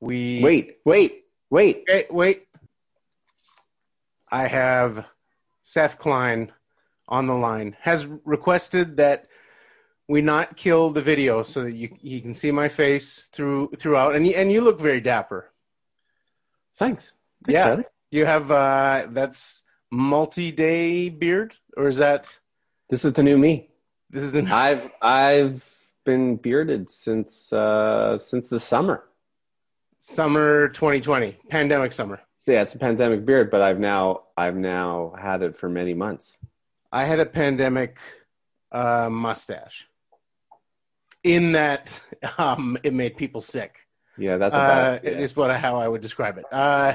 We Wait, wait, wait. Hey, wait. I have Seth Klein on the line. Has requested that we not kill the video so that you he can see my face through throughout, and you, and you look very dapper. Thanks. Thanks, yeah, Charlie. you have uh, that's multi-day beard, or is that This is the new me. this is the I've I've been bearded since uh since the summer. Summer 2020 pandemic summer? Yeah, it's a pandemic beard, but I've now I've now had it for many months. I had a pandemic uh, mustache. In that, um, it made people sick. Yeah, that's uh, about yeah. is what how I would describe it. Uh,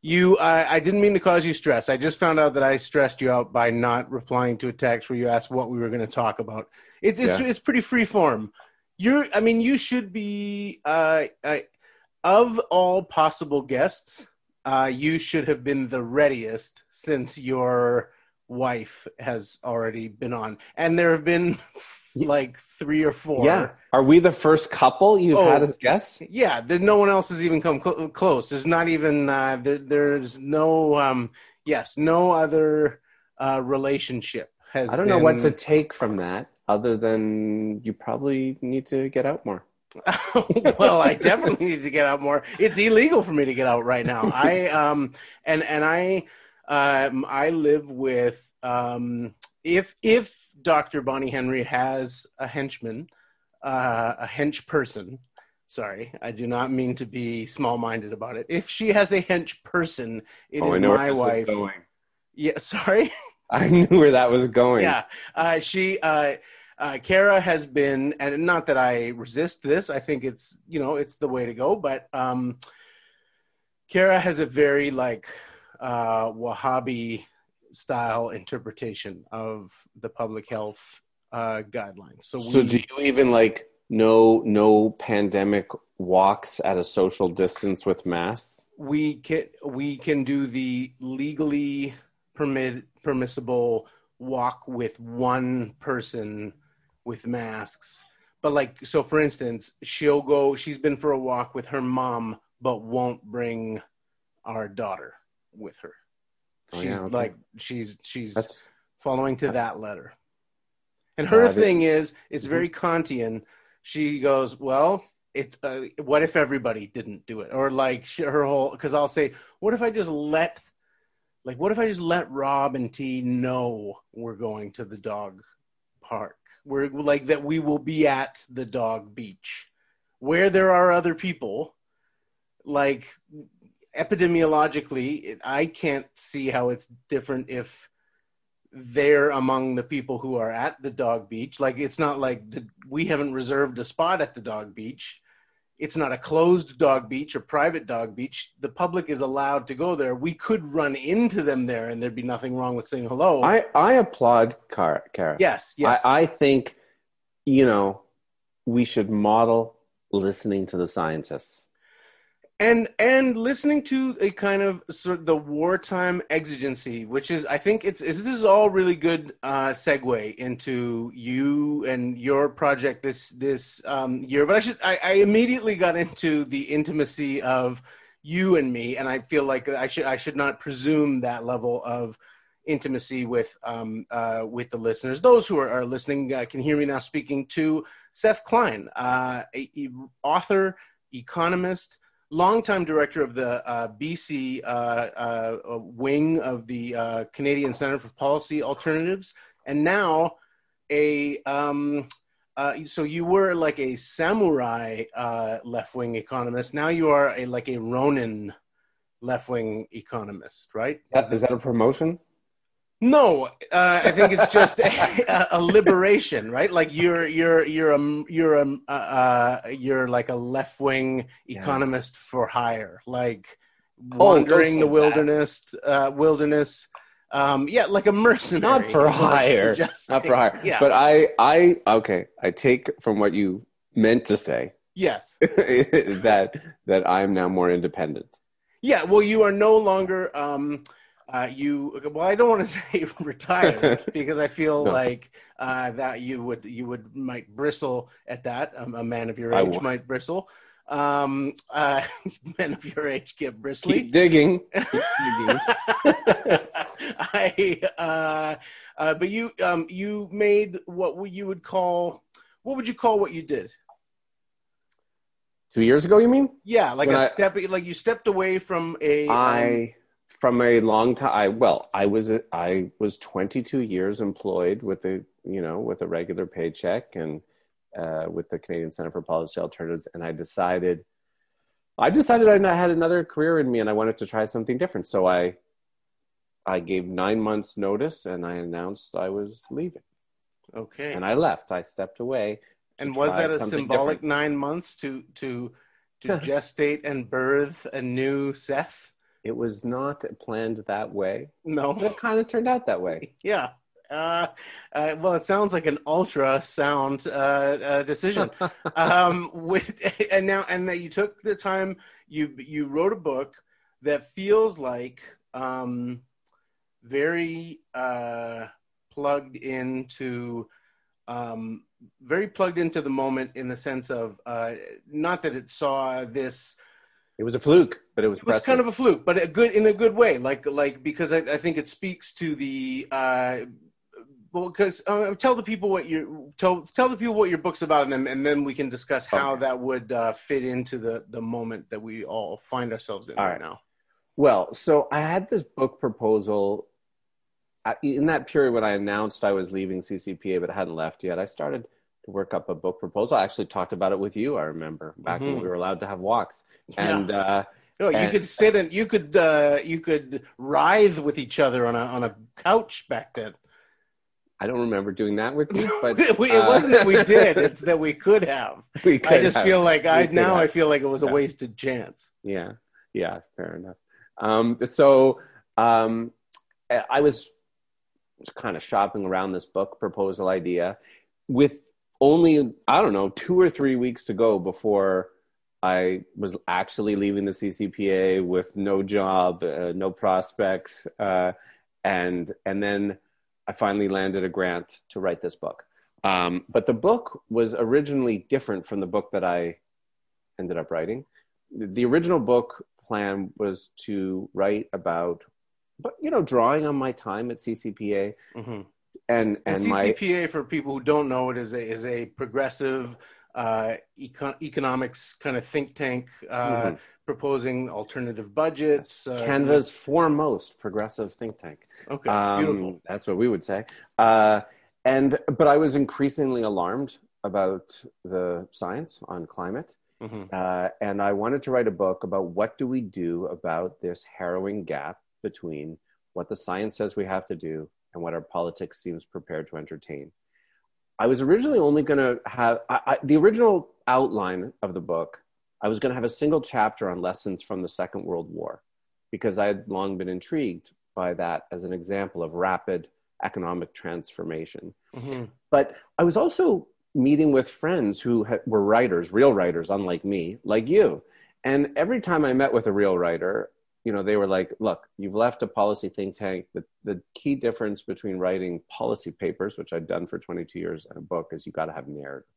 you, I, I didn't mean to cause you stress. I just found out that I stressed you out by not replying to a text where you asked what we were going to talk about. It's it's Yeah. it's pretty free form. You're, I mean, you should be uh, uh, of all possible guests. Uh, you should have been the readiest since your wife has already been on, and there have been like three or four. Yeah. Are we the first couple you've Oh. had as guests? Yeah, there, no one else has even come cl- close. There's not even uh, there, there's no um, yes, no other uh, relationship has. I don't know what to take from that other than you probably need to get out more. well, I definitely need to get out more. It's illegal for me to get out right now. I um and and I um I live with um if if Dr. Bonnie Henry has a henchman, uh, a hench person. Sorry, I do not mean to be small-minded about it. If she has a hench person, it is oh, I know my wife. going. Yeah, sorry. I knew where that was going. Yeah, uh, she, uh, uh, Kara has been, and not that I resist this. I think it's you know it's the way to go. But um, Kara has a very like uh, Wahhabi style interpretation of the public health uh, guidelines. So, So we, do you even like no no pandemic walks at a social distance with masks? we can we can do the legally permit permissible walk with one person with masks but like so for instance she'll go she's been for a walk with her mom but won't bring our daughter with her Oh, she's yeah, okay. like she's she's That's following to that letter. And her That thing is- it's very Kantian. She goes, "Well, it. Uh, what if everybody didn't do it?" Or like she, her whole. Because I'll say, "What if I just let, like, what if I just let Rob and T know we're going to the dog park? We're like that. We will be at the dog beach, where there are other people. Like epidemiologically, it, I can't see how it's different if." they're among the people who are at the dog beach. Like it's not like the, we haven't reserved a spot at the dog beach. It's not a closed dog beach or private dog beach. The public is allowed to go there. We could run into them there, and there'd be nothing wrong with saying hello. I I applaud Kara. Kara. yes, yes. I, I think you know we should model listening to the scientists. And and listening to a kind of sort of the wartime exigency, which is I think it's, it's this is all really good uh, segue into you and your project this this um, year. But I should I, I immediately got into the intimacy of you and me, and I feel like I should I should not presume that level of intimacy with um, uh, with the listeners. Those who are, are listening uh, can hear me now speaking to Seth Klein, uh, a, a author, economist longtime director of the uh, BC uh, uh, wing of the uh, Canadian Center for Policy Alternatives, and now a. Um, uh, so you were like a samurai uh, left-wing economist. Now you are a like a Ronin left-wing economist, right? That, is that a promotion? No, uh, I think it's just a, a liberation, right? Like you're you're you're a you're a uh, uh, you're like a left wing Yeah. economist for hire, like Oh, wandering say the wilderness, uh, wilderness. Um, yeah, like a mercenary. Not for is what I'm hire. Not for hire. Yeah. But I I okay. I take from what you meant to say yes. that that I'm now more independent. Yeah. Well, you are no longer. Um, uh, you well, I don't want to say retired because I feel No. like uh, that you would you would might bristle at that. Um, a man of your age might bristle. um, uh, men of your age get bristly. Keep digging. Keep digging. I, uh, uh, but you, um, you made what you would call, what would you call what you did? Two years ago, you mean? Yeah, like When a I- step, like you stepped away from a. um, I from a long time. I well, I was a, I was 22 years employed with a you know with a regular paycheck and uh, with the Canadian Center for Policy Alternatives, and I decided I decided I had another career in me, and I wanted to try something different. So I I gave nine months notice, and I announced I was leaving, okay. and I left. I stepped away. And was that a symbolic different. nine months to to to gestate and birth a new Seth? It was not planned that way, but No. it kind of turned out that way. Yeah. Uh, uh, well, it sounds like an ultra sound uh, uh, decision. um, with and now and that you took the time you you wrote a book that feels like um, very uh, plugged into um, very plugged into the moment in the sense of uh, not that it saw this It was a fluke, but it was, it was kind of a fluke, but a good in a good way. Like like because I, I think it speaks to the uh, well, because uh, tell the people what you tell tell the people what your book's about, and then and then we can discuss how Okay. that would uh, fit into the the moment that we all find ourselves in All right, right. now. Well, so I had this book proposal uh, in that period when I announced I was leaving CCPA, but hadn't left yet. I started to work up a book proposal. I actually talked about it with you. I remember back when Mhm. we were allowed to have walks, Yeah. and uh, Oh, you and- could sit and you could uh, you could writhe with each other on a on a couch back then. I don't remember doing that with you. But it uh, wasn't that we did; it's that we could have. we could I just have. feel like I We now I feel like it was a wasted chance. Yeah, yeah, fair enough. Um, so um, I was kind of shopping around this book proposal idea with only, I don't know, two or three weeks to go before I was actually leaving the CCPA with no job, uh, no prospects, uh, and and then I finally landed a grant to write this book. Um, but the book was originally different from the book that I ended up writing. The original book plan was to write about, but you know, drawing on my time at CCPA hmm and And and my CCPA, for people who don't know it, is a is a progressive uh, econ- economics kind of think tank uh, Mhm. proposing alternative budgets. Uh, Canada's foremost progressive think tank. okay, Um, beautiful. That's what we would say. Uh, and but I was increasingly alarmed about the science on climate, hmm uh, and I wanted to write a book about what do we do about this harrowing gap between what the science says we have to do and what our politics seems prepared to entertain. I was originally only going to have I, I, the original outline of the book. I was going to have a single chapter on lessons from the Second World War because I had long been intrigued by that as an example of rapid economic transformation. hmm But I was also meeting with friends who ha- were writers, real writers, unlike me, like you. And every time I met with a real writer, you know, they were like, look, you've left a policy think tank. The, the key difference between writing policy papers, which I'd done for 22 years, and a book is you got to have narrative.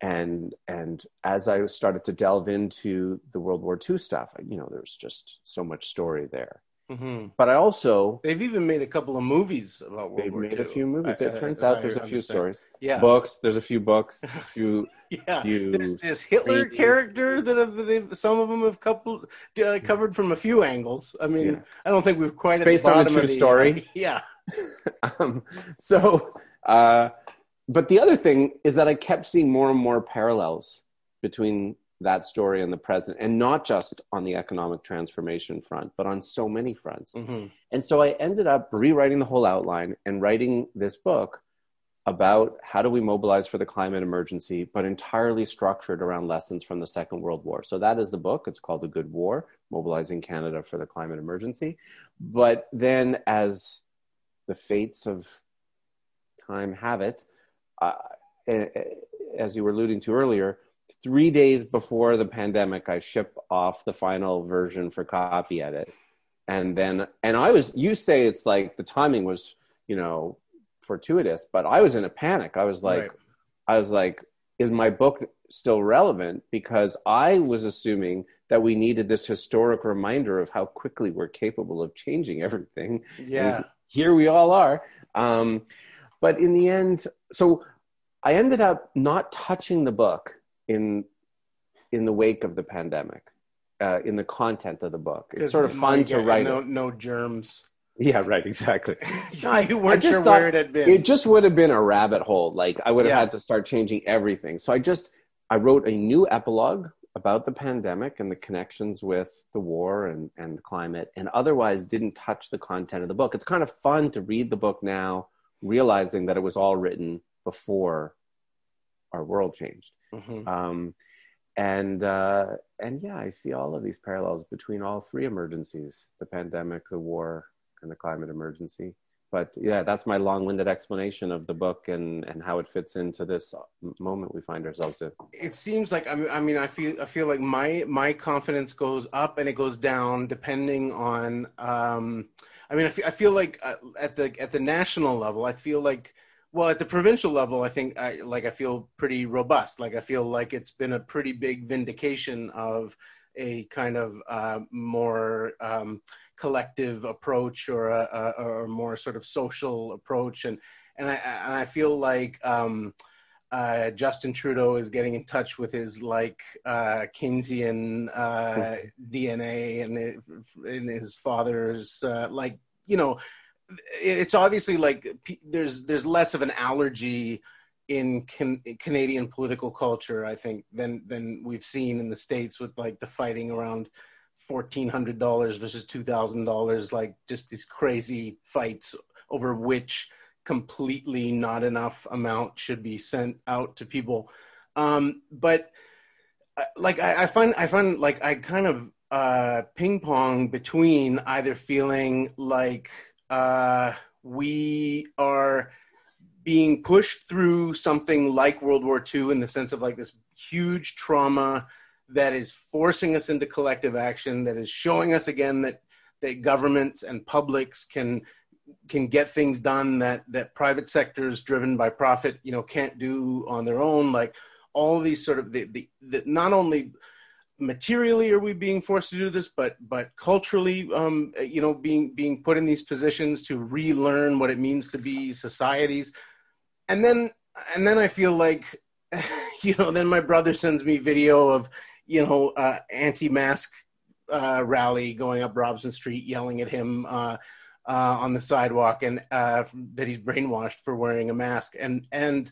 And and as I started to delve into the World War II stuff, you know, there's just so much story there. Hmm But I also They've even made a couple of movies about World they've War made II. a few movies. I- It I- turns out there's a few stories. Yeah, Books. There's a few books. A few yeah. few There's this Hitler character that have, they've, some of them have coupled, uh, covered from a few angles. I mean, Yeah. I don't think we've quite at Based the on a true the, story. yeah. um, so, uh, but the other thing is that I kept seeing more and more parallels between that story in the present, and not just on the economic transformation front, but on so many fronts. hmm And so I ended up rewriting the whole outline and writing this book about how do we mobilize for the climate emergency, but entirely structured around lessons from the Second World War. So that is the book. It's called The Good War Mobilizing Canada for the Climate Emergency. But then, as the fates of time have it, uh, as you were alluding to earlier, three days before the pandemic, I ship off the final version for copy edit. And then, and I was, you say it's like the timing was, you know, fortuitous, but I was in a panic. I was like, Right. I was like, is my book still relevant because I was assuming that we needed this historic reminder of how quickly we're capable of changing everything. Yeah. And here we all are. Um, but in the end, so I ended up not touching the book in in the wake of the pandemic, uh, in the content of the book. It's sort of fun to write. No, no germs. Yeah, right. Exactly. no, you weren't sure where it had been. It just would have been a rabbit hole. Like I would have Yeah. had to start changing everything. So I just I wrote a new epilogue about the pandemic and the connections with the war and and the climate, and otherwise didn't touch the content of the book. It's kind of fun to read the book now, realizing that it was all written before our world changed. Mhm. Um, and uh, and yeah, I see all of these parallels between all three emergencies: the pandemic, the war, and the climate emergency. But yeah, that's my long-winded explanation of the book and and how it fits into this moment we find ourselves in. It seems like I mean, I mean, I feel I feel like my my confidence goes up and it goes down depending on. Um, I mean, I feel, I feel like uh, at the at the national level, I feel like well, at the provincial level, I think I like I feel pretty robust. Like I feel like it's been a pretty big vindication of a kind of uh, more um, collective approach or a, a or a more sort of social approach, and and I and I feel like. Um, uh, Justin Trudeau is getting in touch with his like uh, Keynesian uh, DNA and it- in his father's uh, like you know it's obviously like there's there's less of an allergy in can, Canadian political culture I think than than we've seen in the states with like the fighting around fourteen hundred dollars versus two thousand dollars like just these crazy fights over which completely not enough amount should be sent out to people. Um but uh, like I, I find i find like i kind of uh ping pong between either feeling like uh we are being pushed through something like world war ii in the sense of like this huge trauma that is forcing us into collective action that is showing us again that that governments and publics can can get things done that that private sectors driven by profit you know can't do on their own. Like all these sort of the, the, the not only materially are we being forced to do this but but culturally um you know being being put in these positions to relearn what it means to be societies and then and then i feel like you know then my brother sends me video of you know uh anti-mask uh rally going up robson street yelling at him uh uh, on the sidewalk and uh, that he's brainwashed for wearing a mask. And and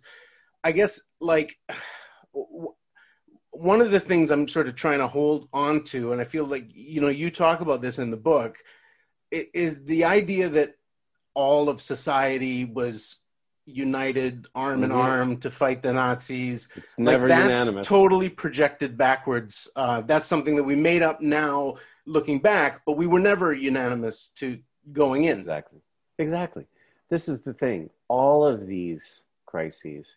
I guess like one of the things I'm sort of trying to hold on to, and I feel like you know you talk about this in the book, is the idea that all of society was united arm in Mhm. arm to fight the Nazis It's never like that's unanimous. totally projected backwards. Uh, that's something that we made up now, looking back, but we were never unanimous to going in. Exactly. Exactly. This is the thing. All of these crises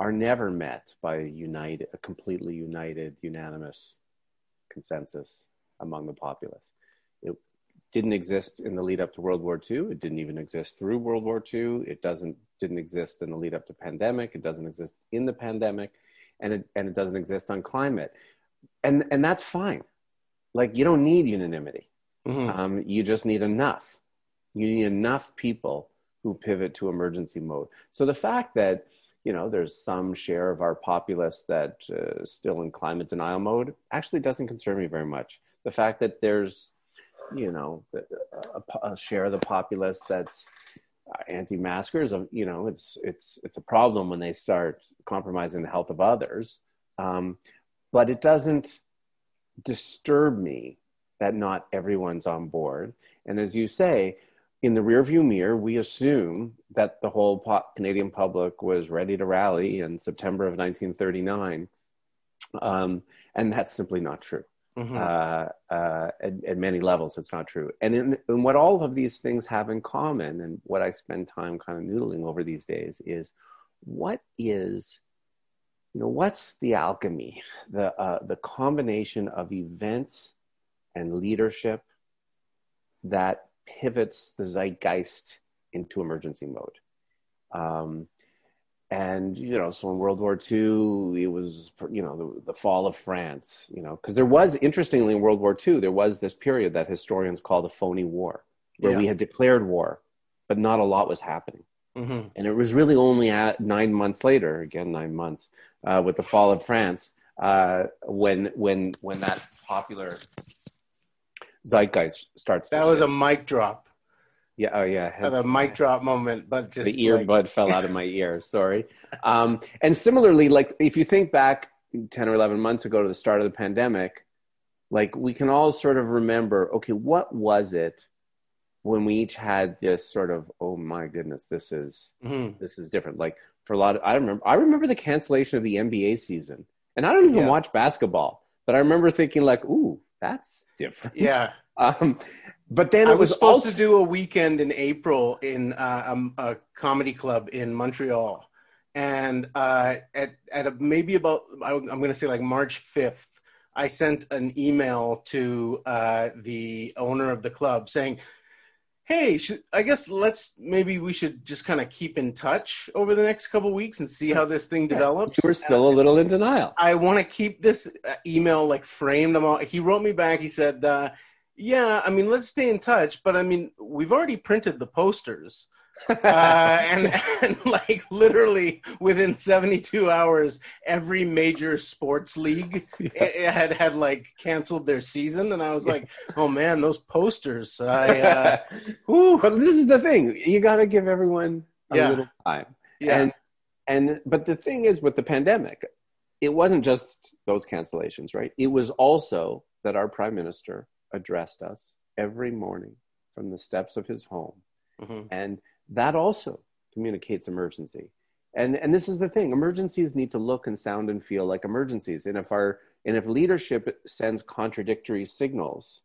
are never met by a united, a completely united, unanimous consensus among the populace. It didn't exist in the lead up to World War II. It didn't even exist through World War II. It doesn't didn't exist in the lead up to pandemic. It doesn't exist in the pandemic, and it and it doesn't exist on climate, and and that's fine. Like you don't need unanimity. Mhm. Um, you just need enough. You need enough people who pivot to emergency mode. So the fact that you know there's some share of our populace that uh, still in climate denial mode actually doesn't concern me very much. The fact that there's you know a, a share of the populace that's uh, anti-maskers, um, you know, it's it's it's a problem when they start compromising the health of others. Um, but it doesn't disturb me that not everyone's on board. And as you say, in the rearview mirror, we assume that the whole Canadian public was ready to rally in September of 1939. Um, and that's simply not true. Mhm. Uh, uh, at, at many levels, it's not true. And in, in what all of these things have in common, and what I spend time kind of noodling over these days, is what is, you know, what's the alchemy, the uh, the combination of events and leadership that pivots the zeitgeist into emergency mode. Um, and you know, so in World War II, it was you know the, the fall of France. You know, because there was interestingly in World War II, there was this period that historians call the phony war, where Yeah. we had declared war, but not a lot was happening. hmm And it was really only at nine months later, again nine months, uh, with the fall of France, uh, when when when that popular zeitgeist starts. That was a mic drop, yeah, oh yeah, uh, the mic drop moment, but just the like- earbud fell out of my ear. Sorry. Um, and similarly, like if you think back ten or eleven months ago to the start of the pandemic, like we can all sort of remember, okay, what was it when we each had this sort of, oh my goodness, this is Mhm. this is different. Like for a lot of, I remember, I remember the cancellation of the NBA season, and I don't even Yeah. watch basketball, but I remember thinking like, ooh, that's different. Yeah, Um, but then I was was, supposed also, to do a weekend in April in uh, um, a comedy club in Montreal, and uh, at at a, maybe about I- I'm going to say like March fifth, I sent an email to uh, the owner of the club saying, "Hey, should, I guess let's maybe we should just kind of keep in touch over the next couple weeks and see how this thing develops." you were still a little in denial. I want to keep this uh, email like framed. All, he wrote me back. He said, uh, "Yeah, I mean, let's stay in touch, but I mean, we've already printed the posters, uh, and and like literally within 72 hours, every major sports league i- had had like canceled their season, and I was like, oh man, those posters. I uh, whew, but this is the thing: you got to give everyone a Yeah. little time. yeah, And and but the thing is with the pandemic, it wasn't just those cancellations, right? It was also that our prime minister addressed us every morning from the steps of his home. Mhm. And that also communicates emergency. And and this is the thing, emergencies need to look and sound and feel like emergencies. And if our and if leadership sends contradictory signals,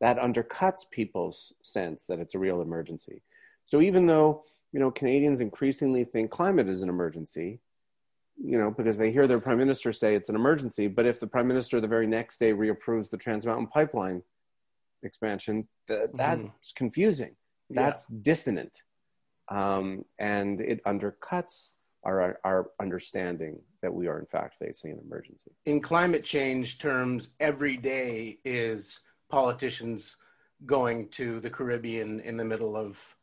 that undercuts people's sense that it's a real emergency. So even though you know Canadians increasingly think climate is an emergency, you know, because they hear their prime minister say it's an emergency, but if the prime minister the very next day reapproves the Trans Mountain Pipeline expansion, th- that's Mhm. confusing. Yeah. That's dissonant, um, and it undercuts our our understanding that we are in fact facing an emergency. in climate change terms, every day is politicians going to the Caribbean in the middle of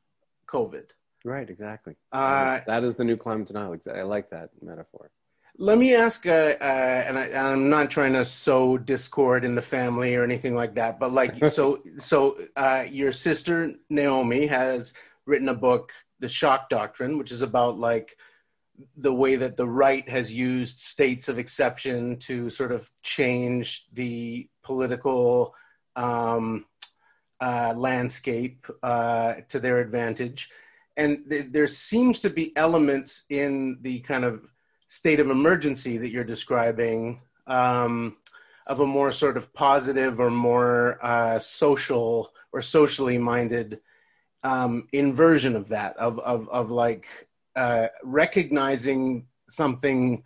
COVID. Right, exactly. Uh, that is the new climate denial. I like that metaphor. let me ask, uh, uh, and I, I'm not trying to sow discord in the family or anything like that, but like, so, so uh, your sister Naomi has written a book, The Shock Doctrine, which is about like the way that the right has used states of exception to sort of change the political um, uh, landscape uh, to their advantage. And th- there seems to be elements in the kind of state of emergency that you're describing um, of a more sort of positive or more uh, social or socially minded um, inversion of that, of, of, of like uh, recognizing something,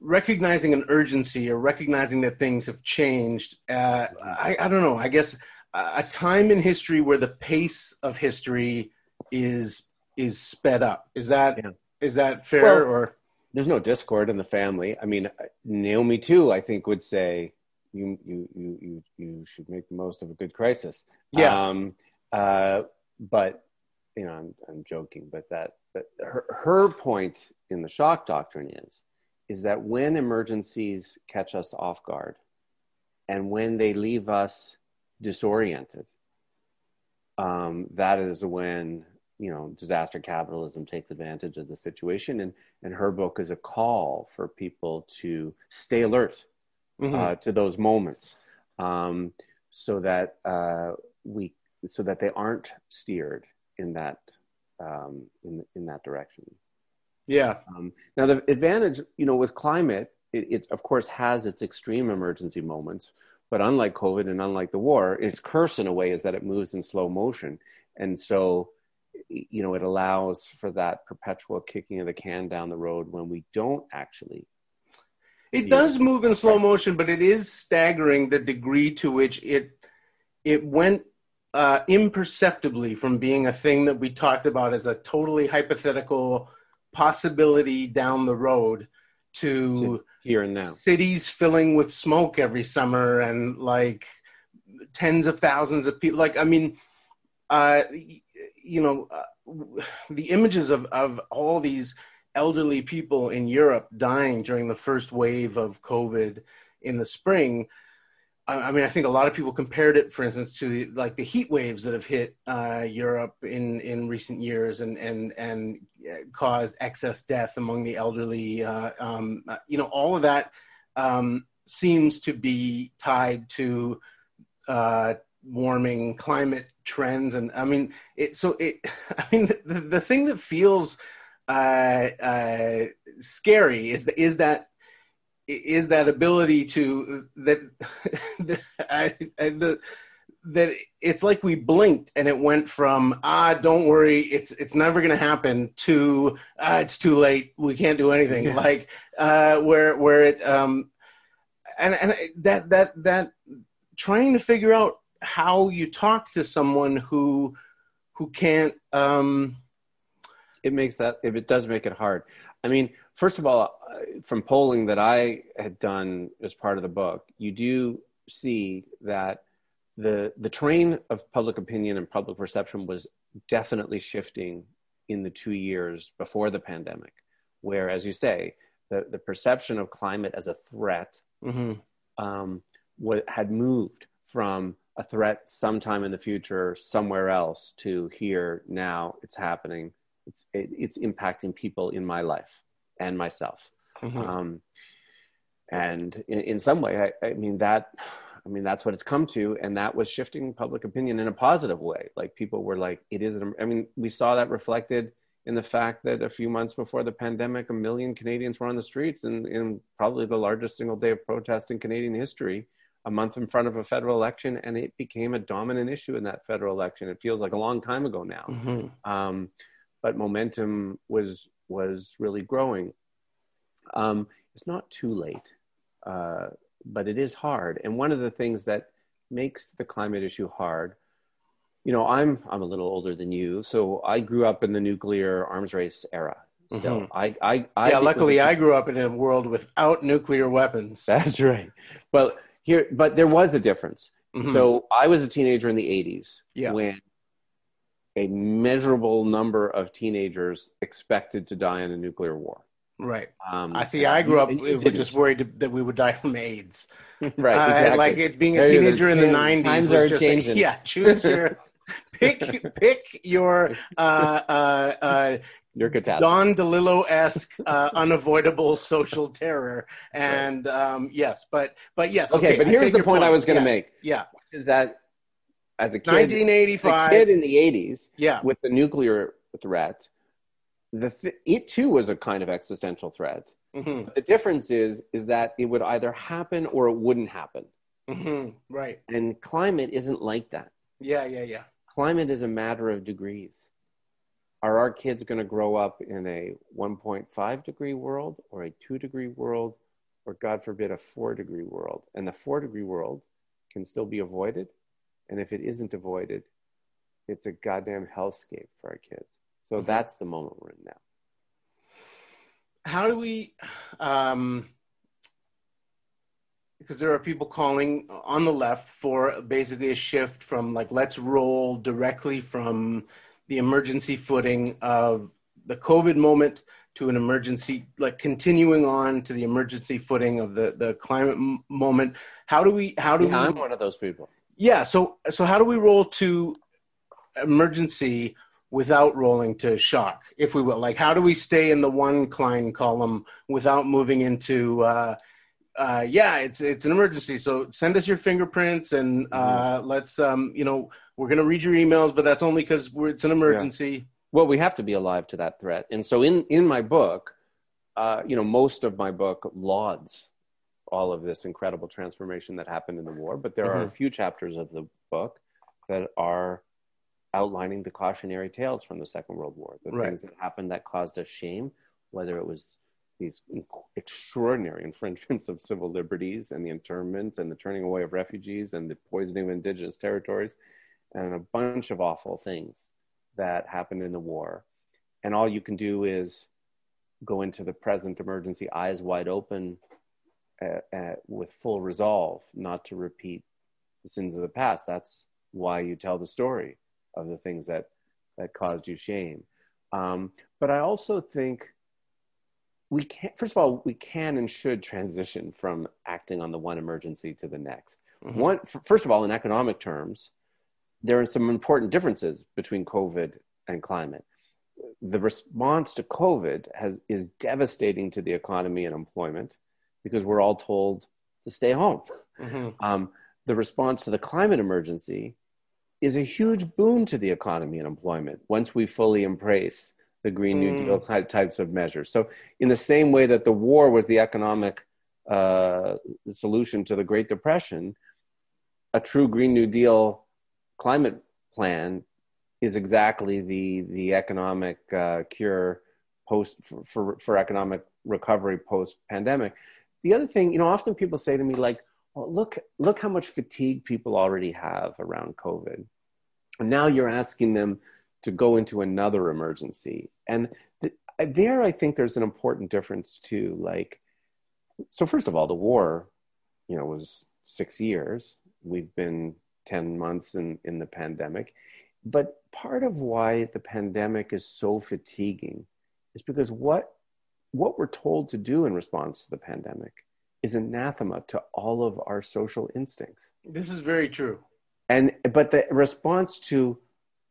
recognizing an urgency or recognizing that things have changed. Uh, I, I don't know. I guess a time in history where the pace of history is is sped up. Is that is Yeah. that fair Well- or? There's no discord in the family. I mean, Naomi too. I think would say you you you you you should make the most of a good crisis. Yeah. Um, uh, but you know, I'm I'm joking. But that but her her point in the shock doctrine is is that when emergencies catch us off guard, and when they leave us disoriented, um, that is when you know disaster capitalism takes advantage of the situation and and her book is a call for people to stay alert Mhm. uh, to those moments um, so that uh, we so that they aren't steered in that um, in in that direction yeah. um, now, the advantage, you know, with climate, it, it of course has its extreme emergency moments, but unlike COVID and unlike the war, its curse in a way is that it moves in slow motion, and so, you know, it allows for that perpetual kicking of the can down the road when we don't actually. It does move in slow motion, but it is staggering the degree to which it it went uh, imperceptibly from being a thing that we talked about as a totally hypothetical possibility down the road to, here and now. cities filling with smoke every summer and like tens of thousands of people like i mean uh you know uh, the images of of all these elderly people in europe dying during the first wave of covid in the spring I mean, I think a lot of people compared it, for instance, to the, like the heat waves that have hit uh, Europe in, in recent years and and and uh, caused excess death among the elderly. Uh, um, uh, you know, all of that um, seems to be tied to uh, warming climate trends, and I mean, it. So it. I mean, the, the thing that feels uh, scary is the, is that is that ability to that I, I, the, that it's like we blinked and it went from ah don't worry it's it's never going to happen to ah it's too late we can't do anything Yeah. like uh where where it um and and that that that trying to figure out how you talk to someone who who can't um it makes that if it does make it hard i mean first of all from polling that i had done as part of the book you do see that the the train of public opinion and public perception was definitely shifting in the two years before the pandemic where as you say the, the perception of climate as a threat mhm, um, what had moved from a threat sometime in the future somewhere else to here now it's happening. It's it, it's impacting people in my life and myself. Mhm. um, and in, in some way I, I mean that i mean that's what it's come to. And that was shifting public opinion in a positive way. Like people were like it is an, i mean we saw that reflected in the fact that a few months before the pandemic a million canadians were on the streets and in probably the largest single day of protest in canadian history a month in front of a federal election and it became a dominant issue in that federal election. It feels like a long time ago now. Mhm. um, but momentum was was really growing. Um, it's not too late, uh, but it is hard. And one of the things that makes the climate issue hard, you know, I'm I'm a little older than you, so I grew up in the nuclear arms race era. Still, Mhm. I, I, I yeah luckily was- i grew up in a world without nuclear weapons That's right. But here, but there was a difference. Mhm. So I was a teenager in the 80s Yeah. when a measurable number of teenagers expected to die in a nuclear war. right Um, I see. I grew up uh, just worried that we would die from AIDS. right, Uh, like it being a teenager in the '90s times was are just changing. yeah. Choose your pick. Pick your uh, uh, uh, Your catastrophe. Don DeLillo esque uh, unavoidable social terror. And um, yes, but but yes. Okay, but here's the point I was gonna Yes. make. Yeah, is that as a kid, as a kid in the 80s yeah. with the nuclear threat, the th- it too was a kind of existential threat. hmm The difference is is that it would either happen or it wouldn't happen. hmm Right. And climate isn't like that. Yeah. Yeah. Yeah. Climate is a matter of degrees. Are our kids going to grow up in a 1.5 degree world or a 2 degree world or, God forbid, a 4 degree world? And the 4 degree world can still be avoided. And if it isn't avoided, it's a goddamn hellscape for our kids. So Mhm. that's the moment we're in now. how do we um because there are people calling on the left for basically a shift from like let's roll directly from the emergency footing of the covid moment to an emergency like continuing on to the emergency footing of the the climate m- moment how do we how do Yeah, we I'm one of those people. Yeah so so how do we roll to emergency without rolling to shock if we will? Like how do we stay in the one klein column without moving into uh uh yeah it's it's an emergency. So send us your fingerprints and uh let's um you know we're going to read your emails but that's only because it's an emergency. Well, we have to be alive to that threat. And so in, in my book, uh, you know, most of my book lauds all of this incredible transformation that happened in the war, but there are a mm-hmm. few chapters of the book that are outlining the cautionary tales from the Second World War, the Right. things that happened that caused us shame, whether it was these extraordinary infringements of civil liberties and the internments and the turning away of refugees and the poisoning of indigenous territories and a bunch of awful things that happened in the war. And all you can do is go into the present emergency eyes wide open uh, uh, with full resolve not to repeat the sins of the past. That's why you tell the story of the things that that caused you shame. Um, but I also think we can't. first of all we can and should transition from acting on the one emergency to the next mm-hmm. one f- first of all in economic terms there are some important differences between covid and climate the response to covid has is devastating to the economy and employment because we're all told to stay home mm-hmm. um, the response to the climate emergency is a huge boon to the economy and employment once we fully embrace the Green New Deal mm. types of measures. So, in the same way that the war was the economic uh, solution to the Great Depression, a true Green New Deal climate plan is exactly the the economic uh, cure post for, for, for economic recovery post pandemic. The other thing, you know, often people say to me like, well, "Look, look how much fatigue people already have around COVID," and now you're asking them to go into another emergency. And th- there, I think there's an important difference too. Like, so first of all, the war, you know, was six years. We've been 10 months in, in the pandemic. But part of why the pandemic is so fatiguing is because what, what we're told to do in response to the pandemic is anathema to all of our social instincts. This is very true. And, but the response to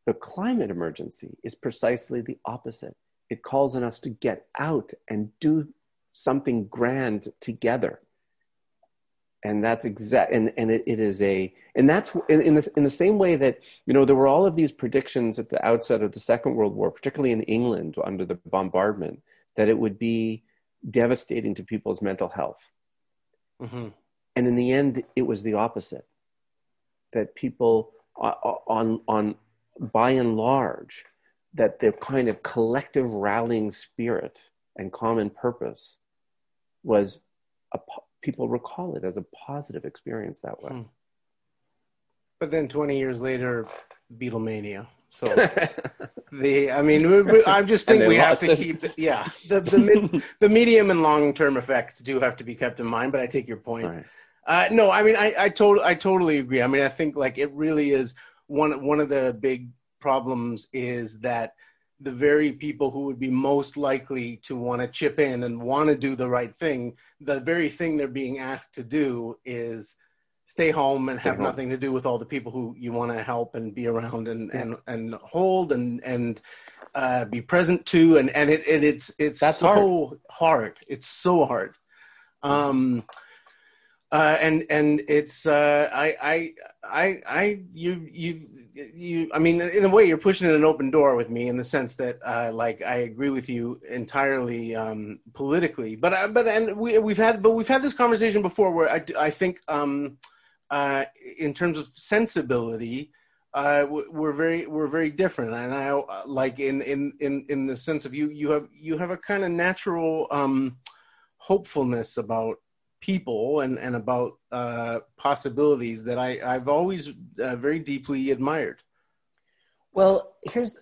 the climate emergency is precisely the opposite. It calls on us to get out and do something grand together. And that's exact, and, and it, it is a, and that's in, in, this, in the same way that, you know, there were all of these predictions at the outset of the Second World War, particularly in England under the bombardment, that it would be devastating to people's mental health. Mm-hmm. And in the end, it was the opposite. That people uh, on, on, by and large, that the kind of collective rallying spirit and common purpose was a, people recall it as a positive experience that way. Hmm. But then 20 years later, Beatlemania. So the, I mean, I just think we have to it. keep, yeah, the the, mid, the medium and long term effects do have to be kept in mind. But I take your point. Right. Uh, no, I mean, I I, to- I totally agree. I mean, I think like it really is one one of the big problems is that the very people who would be most likely to want to chip in and want to do the right thing, the very thing they're being asked to do is stay home and have nothing to do with all the people who you want to help and be around and yeah. and, and hold and and uh, be present to and and it, it it's it's That's so hard. hard. It's so hard. Um, uh, and and it's uh, I I I I you you you I mean in a way you're pushing an open door with me in the sense that uh, like I agree with you entirely um, politically, but uh, but and we we've had but we've had this conversation before where I I think um, uh, in terms of sensibility. Uh, we're very we're very different, and I uh, like in in in in the sense of you you have you have a kind of natural um, hopefulness about people and, and about uh, possibilities that I, I've always uh, very deeply admired. Well, here's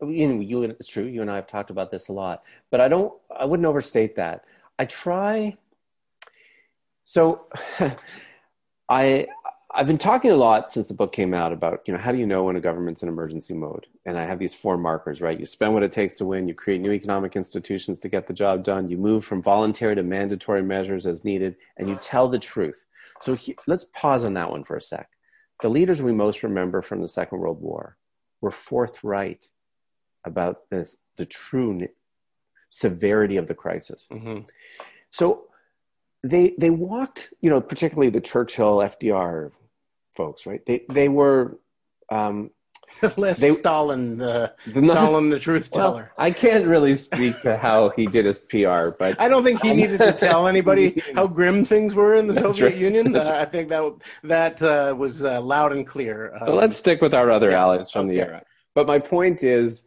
you know you it's true you and I have talked about this a lot, but I don't I wouldn't overstate that. I try. So, I I've been talking a lot since the book came out about, you know, how do you know when a government's in emergency mode? And I have these four markers, right? You spend what it takes to win, you create new economic institutions to get the job done, you move from voluntary to mandatory measures as needed, and you tell the truth. So he, let's pause on that one for a sec. The leaders we most remember from the Second World War were forthright about this, the true severity of the crisis. Mm-hmm. So they they walked, you know, particularly the Churchill, FDR, folks, right? They they were um, less they, Stalin, the, Stalin, the truth well, teller. I can't really speak to how he did his PR, but I don't think he needed to tell anybody how grim things were in the Soviet right. Union. Uh, I think that that uh, was uh, loud and clear. Um, let's stick with our other yes, allies from okay. the era. But my point is,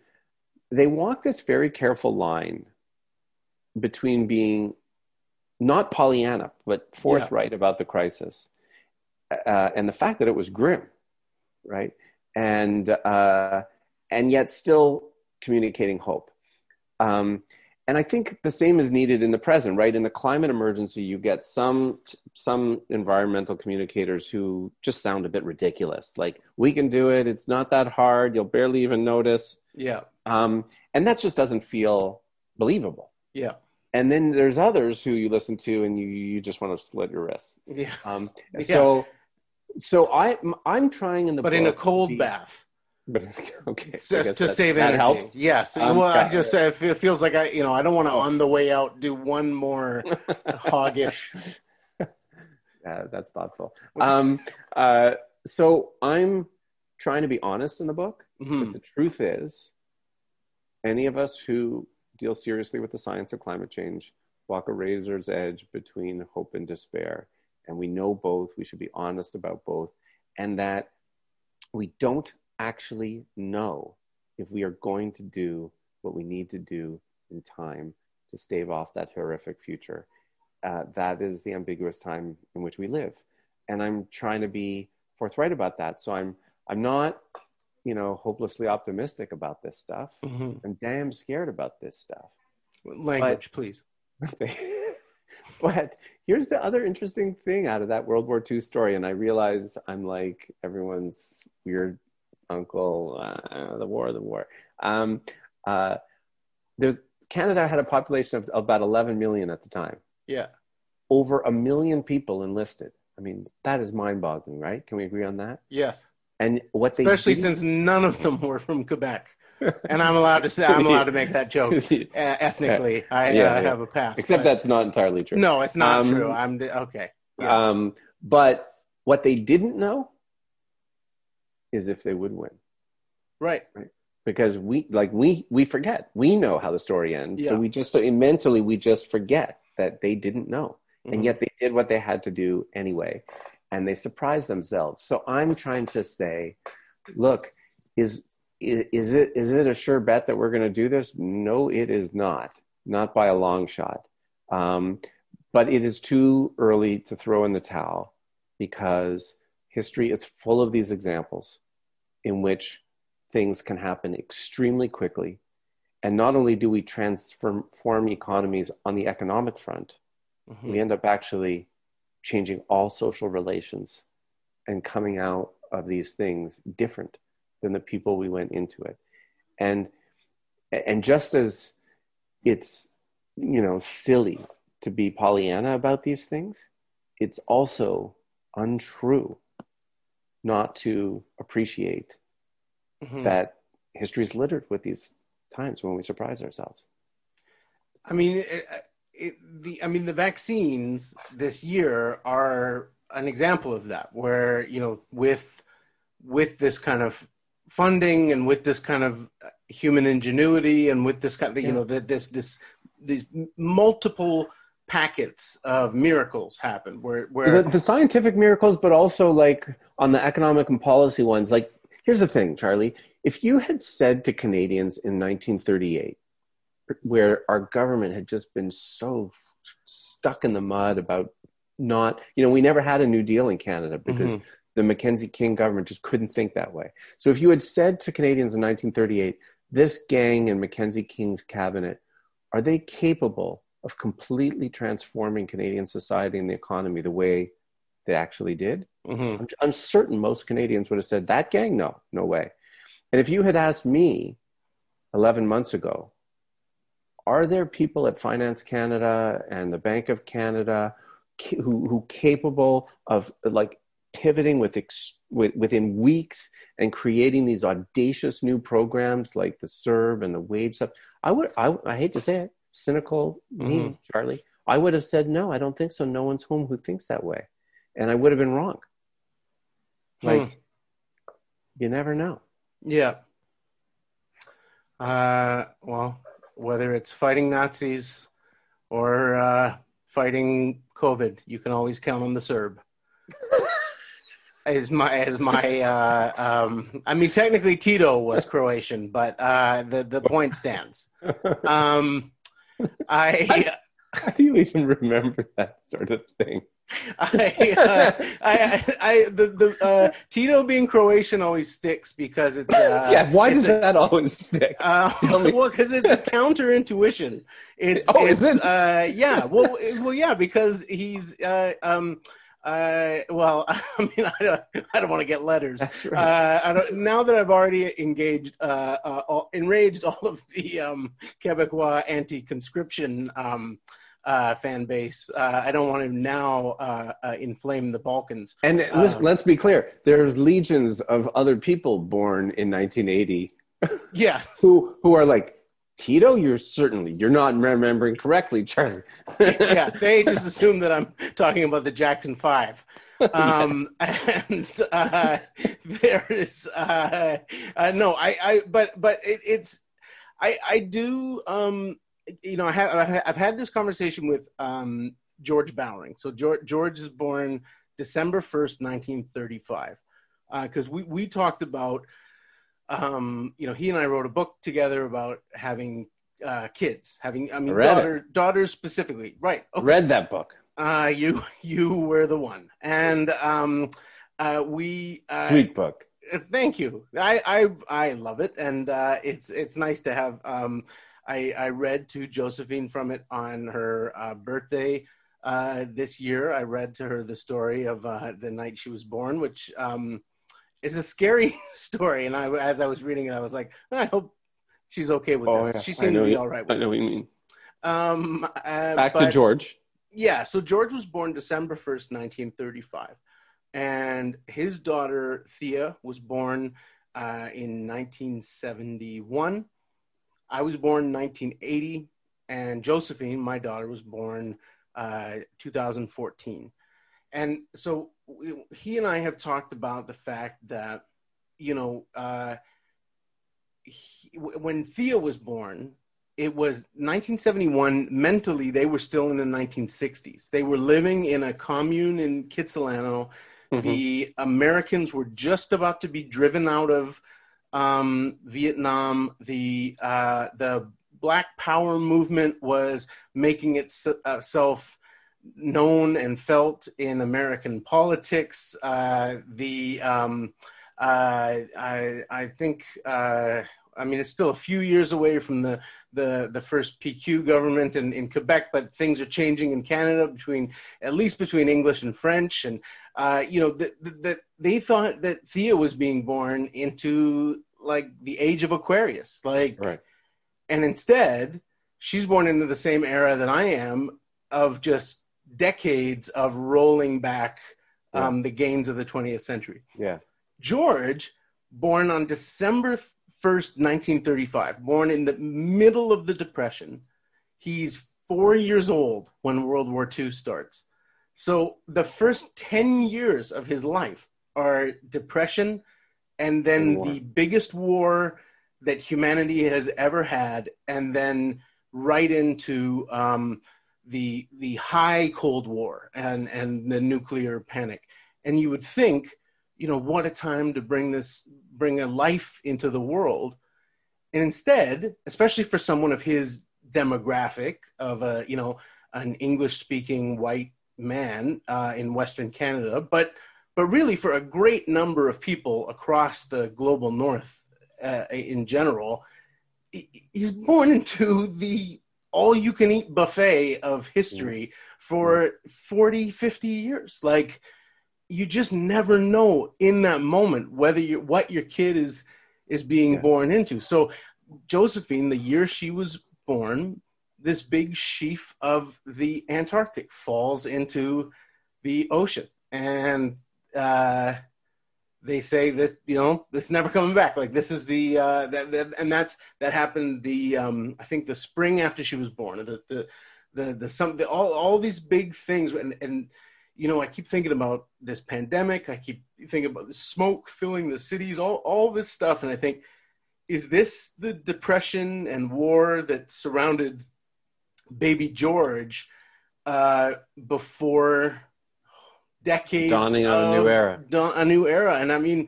they walk this very careful line between being not Pollyanna, but forthright yeah. about the crisis uh, and the fact that it was grim, right? And uh, and yet still communicating hope. Um, and I think the same is needed in the present, right? In the climate emergency, you get some some environmental communicators who just sound a bit ridiculous. Like, we can do it; it's not that hard. You'll barely even notice. Yeah. Um, and that just doesn't feel believable. Yeah. And then there's others who you listen to, and you you just want to slit your wrists. Yeah. Um, Yeah. so, so I I'm trying in the but in a cold be- bath. But okay, So- to save that energy. helps. Yes. Um, well, I just uh, it feels like I, you know, I don't want to Oh. on the way out do one more hoggish. Yeah, that's thoughtful. Um, uh, so I'm trying to be honest in the book. Mhm. But the truth is, any of us who deal seriously with the science of climate change walk a razor's edge between hope and despair. And we know both. We should be honest about both. And that we don't actually know if we are going to do what we need to do in time to stave off that horrific future. Uh, that is the ambiguous time in which we live. And I'm trying to be forthright about that. So I'm I'm not, you know, hopelessly optimistic about this stuff. Mhm. I'm damn scared about this stuff. Language, please. but here's the other interesting thing out of that World War II story, and I realize I'm like everyone's weird uncle. Uh, the war, of the war. Um, uh, there's Canada had a population of about 11 million at the time. Yeah. Over a million people enlisted. I mean, that is mind-boggling, right? Can we agree on that? Yes. And what they Especially since none of them were from Quebec, and I'm allowed to say I'm allowed to make that joke. Uh, ethnically, I Yeah, uh, yeah. have a pass. except but- that's not entirely true. no, it's not Um, true. I'm okay. Yes. Um, but what they didn't know is if they would win. right. Right. Because we like we we forget. We know how the story ends. Yeah. So we just so mentally we just forget that they didn't know. Mhm. And yet they did what they had to do anyway. And they surprise themselves. So I'm trying to say, look, is is it is it a sure bet that we're going to do this? No, it is not. Not by a long shot. Um, but it is too early to throw in the towel because history is full of these examples in which things can happen extremely quickly. And not only do we transform form economies on the economic front, Mhm. we end up actually changing all social relations and coming out of these things different than the people we went into it. And and just as it's you know silly to be Pollyanna about these things, it's also untrue not to appreciate Mhm. that history is littered with these times when we surprise ourselves. I mean, it, it, the I mean the vaccines this year are an example of that, where you know with with this kind of funding and with this kind of human ingenuity and with this kind of you know that this this these multiple packets of miracles happen where where the, the scientific miracles, but also like on the economic and policy ones. Like, here's the thing, Charlie. If you had said to Canadians in 1938, where our government had just been so stuck in the mud about not, you know, we never had a New Deal in Canada because Mhm. the Mackenzie King government just couldn't think that way. So if you had said to Canadians in 1938, this gang in Mackenzie King's cabinet, are they capable of completely transforming Canadian society and the economy the way they actually did? Mhm. I'm, I'm certain most Canadians would have said, that gang? No, no way. And if you had asked me 11 months ago, are there people at Finance Canada and the Bank of Canada who, who capable of like pivoting with, ex, with within weeks and creating these audacious new programs like the CERB and the Wage stuff? I would, I, I hate to say it, cynical me, Mhm. Charlie. I would have said no. I don't think so. No one's home who thinks that way, and I would have been wrong. Like Hmm. you never know. Yeah. Uh, well, whether it's fighting Nazis or uh, fighting COVID, you can always count on the Serb. Is my is my uh, um, I mean technically Tito was Croatian, but uh, the the point stands. Um, I How do you even remember that sort of thing? I, uh, I, I, I, the, the uh, Tito being Croatian always sticks because it's. Uh, yeah, why it's does a- that always stick? Uh, well, because it's a counter intuition. It's, Oh, is it's it? uh, yeah. Well, well, yeah, because he's uh, um, uh, well, I mean, I don't, I don't want to get letters. That's right. Uh, I don't, now that I've already engaged, uh, uh, all, enraged all of the um, Quebecois anti-conscription um, uh, fan base, uh, I don't want to now uh, uh, inflame the Balkans. and let's, um, let's be clear: there's legions of other people born in 1980 Yeah, who who are like Tito. You're certainly you're not remembering correctly, Charlie. yeah, they just assume that I'm talking about the Jackson Five. Um, and uh, there is uh, uh, no, I, I, but but it, it's I, I do, um, you know, I have I've had this conversation with um, George Bowering. So George George is born December first, nineteen thirty five, because we we talked about. Um, you know, he and I wrote a book together about having uh, kids, having I mean Read it. daughter, daughters specifically, right? Okay. Read that book. Uh, you you were the one, and um, uh, we uh, Sweet book. Thank you. I I I love it, and uh, it's it's nice to have. Um, I I read to Josephine from it on her uh, birthday uh, this year. I read to her the story of uh, the night she was born, which um, is a scary story. And I, as I was reading it, I was like, I hope she's okay with Oh, this. yeah. She seemed to be you- all right I know what you mean. Um, uh, Back to George. yeah, so George was born December 1st, 1935. And his daughter, Thea, was born uh, in 1971. I was born in 1980. And Josephine, my daughter, was born uh, 2014. And so we, he and I have talked about the fact that, you know, uh, he, when Thea was born, it was 1971 mentally they were still in the 1960s they were living in a commune in kitsilano Mhm. the americans were just about to be driven out of um, vietnam the uh, the black power movement was making itself known and felt in american politics. Uh, the um, uh, I, I think uh, I mean, it's still a few years away from the the, the first PQ government in, in Quebec, but things are changing in Canada between at least between English and French, and uh, you know that the, they thought that Thea was being born into like the age of Aquarius, like, Right. and instead she's born into the same era that I am of just decades of rolling back um, the gains of the 20th century. Yeah. George, born on December 1st, 1935, born in the middle of the Depression. He's four years old when World War II starts. So the first 10 years of his life are depression and then war. the biggest war that humanity has ever had, and then right into um, the the high Cold War and and the nuclear panic. And you would think, you know, what a time to bring this bring a life into the world. And instead, especially for someone of his demographic of a you know an English speaking white man uh, in Western Canada, but but really for a great number of people across the global North uh, in general, he's born into the all you can eat buffet of history for 40 50 years. Like you just never know in that moment whether you what your kid is is being Yeah. born into. So josephine the year she was born this big sheaf of the antarctic falls into the ocean. And uh they say that you know it's never coming back. Like this is the uh that, that and that's that happened the um i think the spring after she was born. The the the, the some the, all all these big things and and you know i keep thinking about this pandemic. I keep thinking about the smoke filling the cities all all this stuff. And i think is this the depression and war that surrounded baby george uh before decades Dawning of a new era. a new era and i mean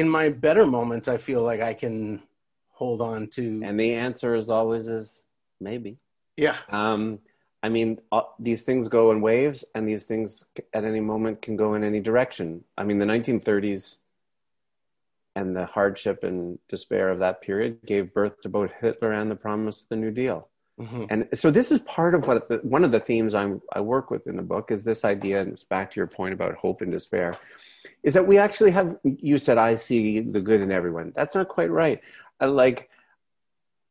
in my better moments i feel like i can hold on to And the answer is always is maybe. yeah Um, I mean, uh, these things go in waves, and these things at any moment can go in any direction. I mean, the 1930s and the hardship and despair of that period gave birth to both Hitler and the promise of the New Deal. Mm-hmm. And so this is part of what the, one of the themes I'm, I work with in the book is this idea, and it's back to your point about hope and despair, is that we actually have. You said I see the good in everyone. That's not quite right. I, like,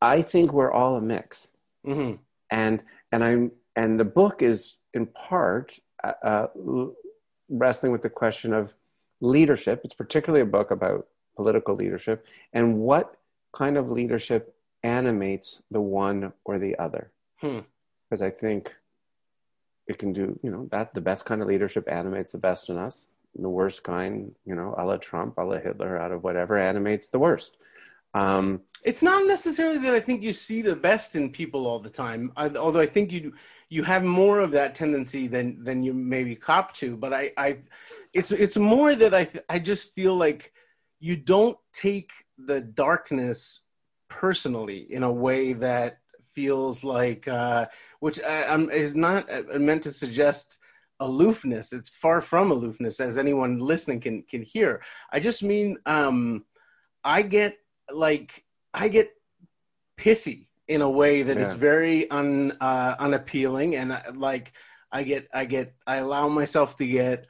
I think we're all a mix, mm-hmm. and and I'm and the book is in part uh, uh, wrestling with the question of leadership. It's particularly a book about political leadership and what kind of leadership animates the one or the other. Because hmm. I think it can do, you know, that the best kind of leadership animates the best in us. The worst kind, you know, a la Trump, a la Hitler, out of whatever animates the worst. Um, it's not necessarily that I think you see the best in people all the time, I, although I think you you have more of that tendency than than you maybe cop to. But I, I it's it's more that I I just feel like you don't take the darkness personally in a way that feels like uh, which I, I'm, is not uh, meant to suggest aloofness. It's far from aloofness, as anyone listening can can hear. I just mean um, I get like I get pissy in a way that yeah. is very un uh, unappealing, and uh, like I get I get I allow myself to get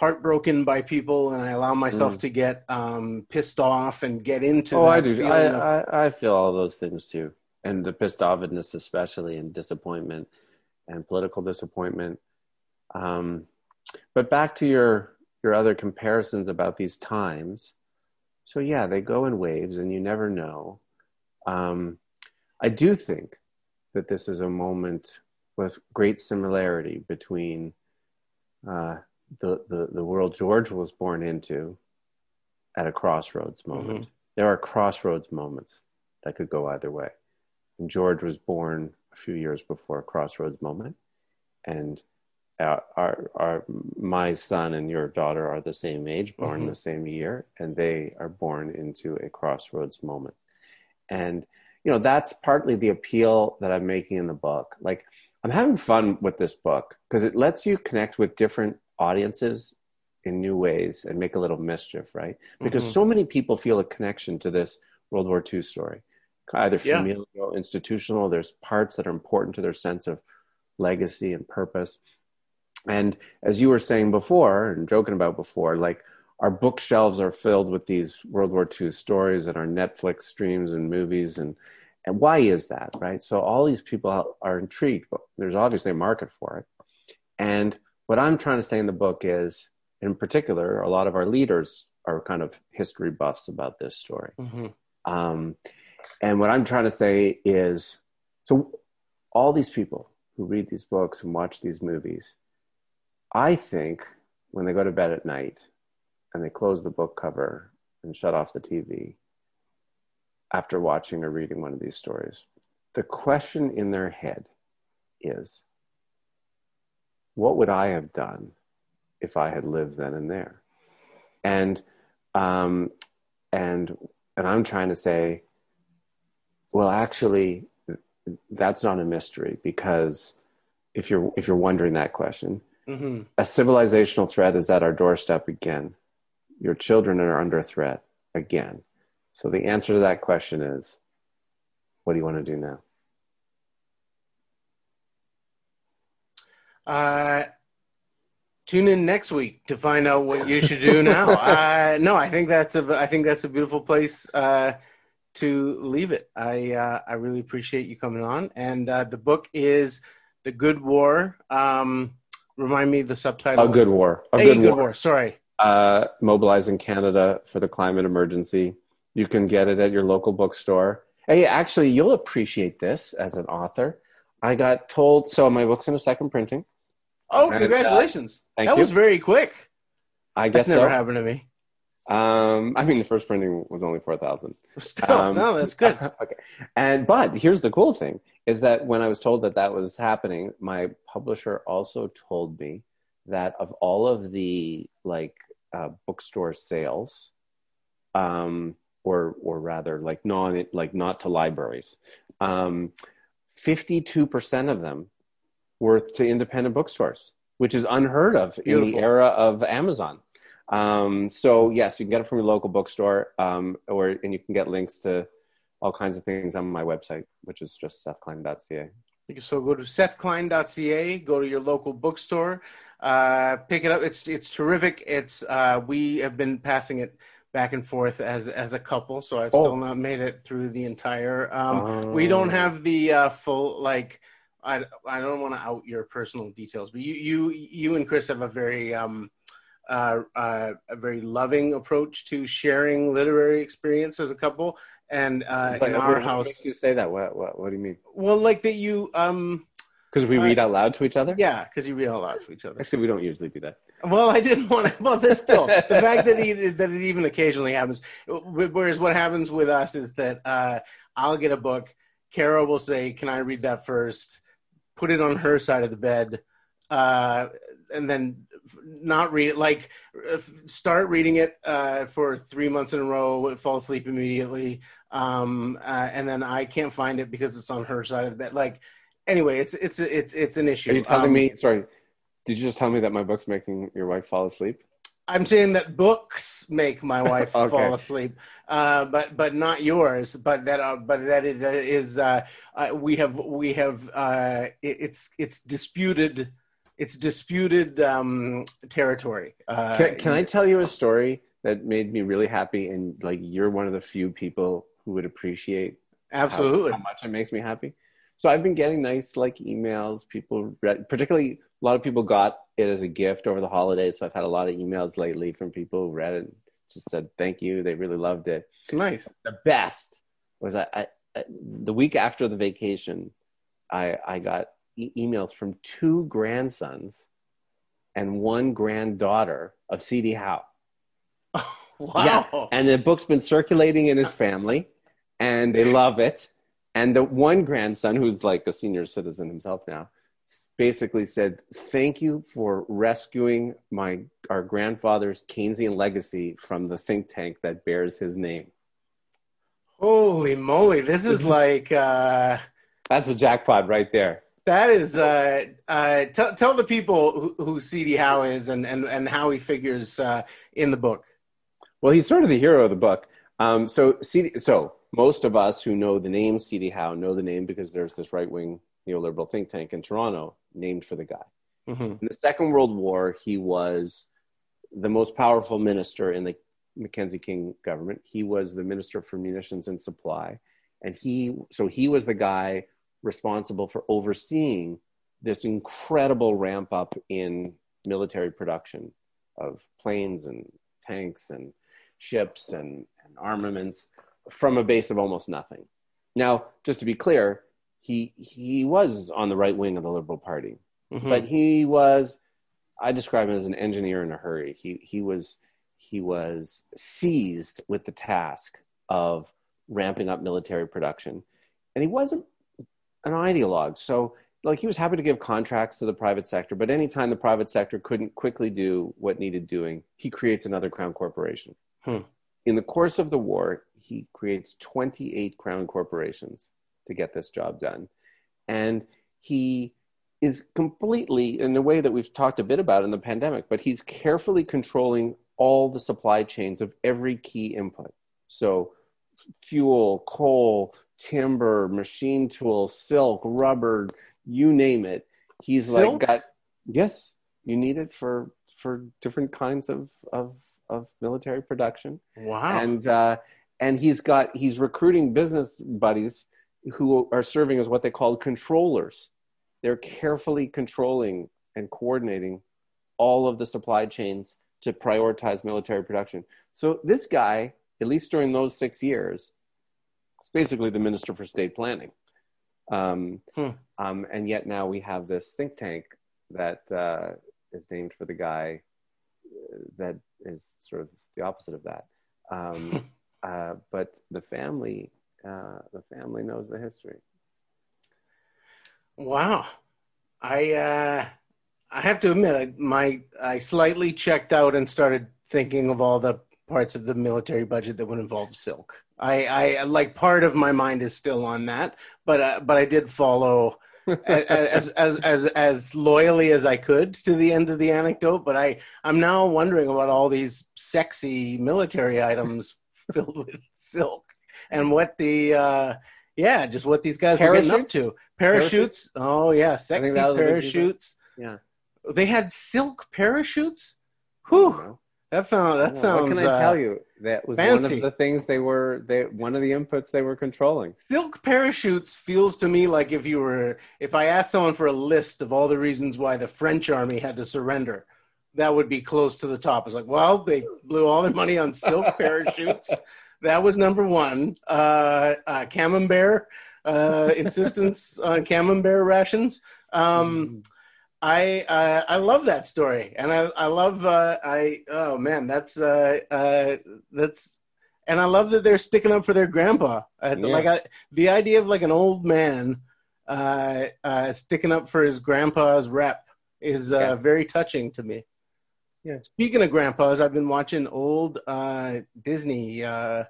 heartbroken by people, and I allow myself mm. to get um, pissed off and get into. Oh, I do. I, of... I I feel all those things too, and the pissed offness, especially, and disappointment, and political disappointment. Um, but back to your your other comparisons about these times so yeah, they go in waves, and you never know. Um, I do think that this is a moment with great similarity between uh, the, the the world George was born into at a crossroads moment. Mm-hmm. There are crossroads moments that could go either way. And George was born a few years before a crossroads moment, and our, our, my son and your daughter are the same age, born mm-hmm. the same year, and they are born into a crossroads moment. And, you know, that's partly the appeal that I'm making in the book. Like, I'm having fun with this book because it lets you connect with different audiences in new ways and make a little mischief, right? Because mm-hmm. so many people feel a connection to this World War II story, either familial, yeah. institutional. There's parts that are important to their sense of legacy and purpose and as you were saying before and joking about before, like our bookshelves are filled with these World War II stories and our Netflix streams and movies and and why is that, right? So all these people are intrigued, but there's obviously a market for it. And what I'm trying to say in the book is, in particular, a lot of our leaders are kind of history buffs about this story. Mm-hmm. Um, and what I'm trying to say is, so all these people who read these books and watch these movies, I think when they go to bed at night and they close the book cover and shut off the TV after watching or reading one of these stories, the question in their head is what would I have done if I had lived then and there? And um, and and I'm trying to say, well, actually, that's not a mystery because if you're if you're wondering that question, Mm-hmm. A civilizational threat is at our doorstep again. Your children are under threat again. So the answer to that question is what do you want to do now? Uh, tune in next week to find out what you should do now. uh, no, I think that's a I think that's a beautiful place uh, to leave it. I uh, I really appreciate you coming on, and uh, the book is The Good War. Um, Remind me the subtitle. A good war. A, a good, good war. war. Sorry. Uh, mobilizing Canada for the climate emergency. You can get it at your local bookstore. Hey, actually, you'll appreciate this as an author. I got told so. My book's in a second printing. Oh, congratulations! uh, that you. was very quick. I guess That's never so. happened to me. Um, I mean, the first printing was only four thousand. Still, um, no, that's good. okay, and but here's the cool thing: is that when I was told that that was happening, my publisher also told me that of all of the like uh, bookstore sales, um, or or rather like non like not to libraries, um, fifty two percent of them worth to independent bookstores, which is unheard of Beautiful. in the era of Amazon. Um, so yes, you can get it from your local bookstore, um, or and you can get links to all kinds of things on my website, which is just sethklein.ca. So go to sethklein.ca, go to your local bookstore, uh, pick it up. It's it's terrific. It's uh, we have been passing it back and forth as as a couple, so I've Oh. still not made it through the entire. Um, We Oh. don't have the uh, full like. I I don't want to out your personal details, but you you you and Chris have a very um uh, uh, a very loving approach to sharing literary experience as a couple, and uh, But in our what house, makes you say that? What, what, what do you mean? well, like that you um Because we Uh, read out loud to each other? yeah, because you read out loud to each other. Actually, we don't usually do that. Well, I didn't want to. Well, this still the fact that he, that it even occasionally happens. Whereas what happens with us is that uh, I'll get a book. Kara will say, "Can I read that first? Put it on her side of the bed, uh, and then not read it. Like start reading it uh, for three months in a row, fall asleep immediately, um, uh, and then I can't find it because it's on her side of the bed. Like anyway, it's it's it's it's an issue. Are you telling Um, me? Sorry, did you just tell me that my book's making your wife fall asleep? I'm saying that books make my wife Okay. fall asleep, uh, but but not yours. But that uh, but that it is uh, uh, we have we have uh, it, it's it's disputed it's disputed um, territory. Uh, Can, can I tell you a story that made me really happy? And like, you're one of the few people who would appreciate how- absolutely? how, much it makes me happy. So I've been getting nice like emails. People, read, particularly a lot of people got it as a gift over the holidays. So I've had a lot of emails lately from people who read it, and just said thank you. They really loved it. Nice. The best was I, I, I the week after the vacation, I I got e- emails from two grandsons and one granddaughter of C.D. Howe. Wow. Yeah, and the book's been circulating in his family, and they love it. And the one grandson, who's like a senior citizen himself now, basically said, "Thank you for rescuing my our grandfather's Keynesian legacy from the think tank that bears his name." Holy moly! This is like uh, That's a jackpot right there. that is. Uh, uh, tell tell the people who, who C.D. Howe is and and and how he figures uh, in the book. Well, he's sort of the hero of the book. Um, so, CD, so most of us who know the name C.D. Howe know the name because there's this right wing neoliberal think tank in Toronto named for the guy. hmm In the Second World War, he was the most powerful minister in the Mackenzie King government. He was the minister for munitions and supply, and he so he was the guy responsible for overseeing this incredible ramp up in military production of planes and tanks and ships and, and armaments from a base of almost nothing. Now, just to be clear, he he was on the right wing of the Liberal Party hmm but he was i describe him as an engineer in a hurry. He he was he was seized with the task of ramping up military production. And he wasn't an ideologue. So like he was happy to give contracts to the private sector but anytime the private sector couldn't quickly do what needed doing he creates another crown corporation. Hmm. in the course of the war he creates 28 crown corporations to get this job done and he is completely in a way that we've talked a bit about in the pandemic, but he's carefully controlling all the supply chains of every key input. So, fuel, coal, timber, machine tools, silk, rubber, you name it. He's Silk? like got yes, you need it for for different kinds of of of military production Wow. and uh, and he's got he's recruiting business buddies who are serving as what they call controllers. They're carefully controlling and coordinating all of the supply chains to prioritize military production. So this guy, at least during those six years, is basically the minister for state planning. Um, Hmm. um, and yet now we have this think tank that uh, is named for the guy uh, that is sort of the opposite of that. Um, uh, but the family, uh, the family knows the history. Wow. I uh I have to admit I my I slightly checked out and started thinking of all the parts of the military budget that would involve silk. I I like part of my mind is still on that, but uh, but I did follow as, as as as loyally as I could to the end of the anecdote, but I I'm now wondering about all these sexy military items filled with silk and what the uh yeah, just what these guys were getting up Parachutes? to. Parachutes. Oh yeah, sexy that was a big deal. parachutes. Yeah. They had silk parachutes. Whew. That found that sounds. What can I uh, tell you? That was one of the things they were. They one of the inputs they were controlling. Silk parachutes feels to me like if you were if I asked someone for a list of all the reasons why the French army had to surrender, that would be close to the top. It's like, well, they blew all their money on silk parachutes. That was number one. Uh, uh, camembert uh, insistence on camembert rations. Um, I uh, I love that story, and I I love uh, I oh man that's uh, uh, that's and I love that they're sticking up for their grandpa. Uh, Yeah. Like I, the idea of like an old man uh, uh, sticking up for his grandpa's rep is uh, Yeah. very touching to me. Yeah. Speaking of grandpas, I've been watching old uh, Disney uh,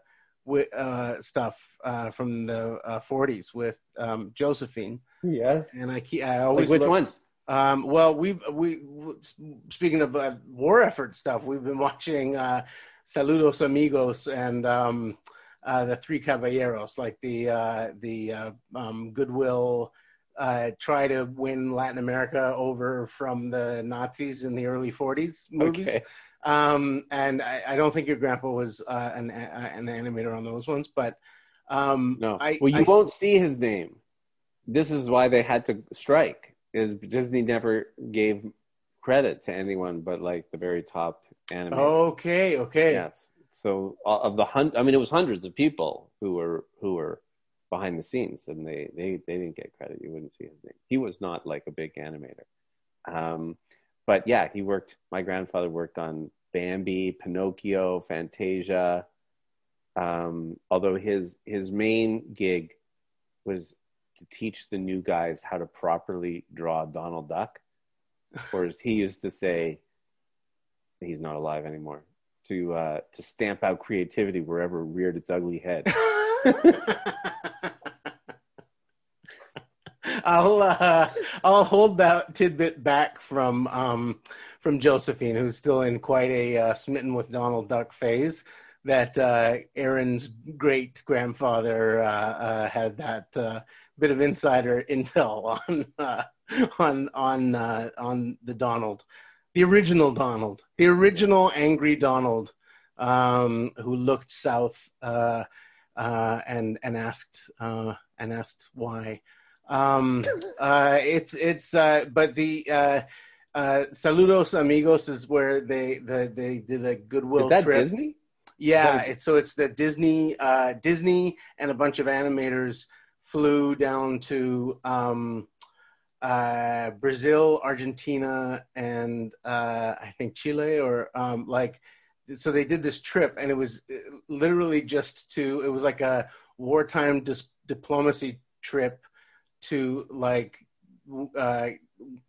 wi- uh, stuff uh, from the uh, 40s with um, Josephine, Yes. and I keep I Like always which look- ones? um, well, we we speaking of uh, war effort stuff, we've been watching uh, Saludos Amigos and um, uh, the Three Caballeros, like the uh, the uh, um, Goodwill uh, try to win Latin America over from the Nazis in the early '40s movies. Okay. Um, and I, I don't think your grandpa was uh, an uh, an animator on those ones, but um, No. I, well, you I- won't see his name. This is why they had to strike. Is Disney never gave credit to anyone but like the very top animators. Okay, okay. Yes. So uh, of the hun- I mean, it was hundreds of people who were who were behind the scenes, and they they they didn't get credit. You wouldn't see his name. He was not like a big animator. Um, but yeah, he worked. My grandfather worked on Bambi, Pinocchio, Fantasia. Um, although his his main gig was to teach the new guys how to properly draw Donald Duck, or as he used to say, he's not alive anymore. To uh, to stamp out creativity wherever it reared its ugly head. I'll uh, I'll hold that tidbit back from um, from Josephine, who's still in quite a uh, smitten with Donald Duck phase. That uh, Aaron's great grandfather uh, uh, had that uh, bit of insider intel on on on on the Donald, the original Donald, the original angry Donald, um, who looked south and and asked uh, and asked why. Um, uh, it's it's uh, but the uh, uh, Saludos Amigos is where they the they did a goodwill Is that trip. Disney? Yeah, That- it's so it's the Disney uh, Disney and a bunch of animators flew down to um, uh, Brazil, Argentina, and uh, I think Chile or um, like so they did this trip and it was uh, literally just to it was like a wartime dis- diplomacy trip to like uh,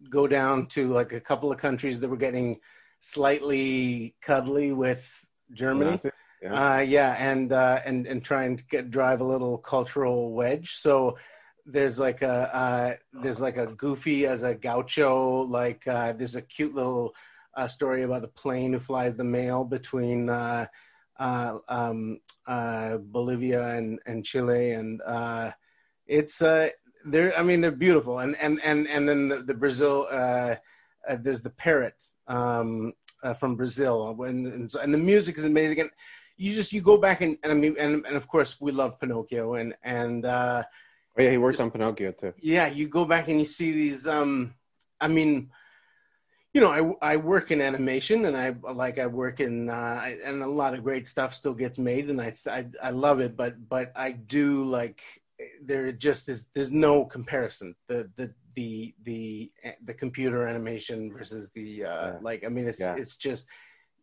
go down to like a couple of countries that were getting slightly cuddly with Germany. Yeah. Uh, yeah, and uh, and and trying to get drive a little cultural wedge. So there's like a uh, there's like a goofy as a gaucho. Like uh, there's a cute little uh, story about the plane who flies the mail between uh, uh, um, uh, Bolivia and and Chile, and uh, it's uh, they're I mean they're beautiful, and and and and then the, the Brazil uh, uh, there's the parrot. Um, uh, from Brazil, when and, so- and the music is amazing. And you just you go back and, and I mean and, and of course we love Pinocchio and and uh, oh yeah, he worked on Pinocchio too. yeah you go back and you see these um I mean you know I, I work in animation and I like I work in uh, and a lot of great stuff still gets made and I, I I love it but but I do like there just is there's no comparison the the the the the computer animation versus the uh Yeah. like I mean it's Yeah. it's just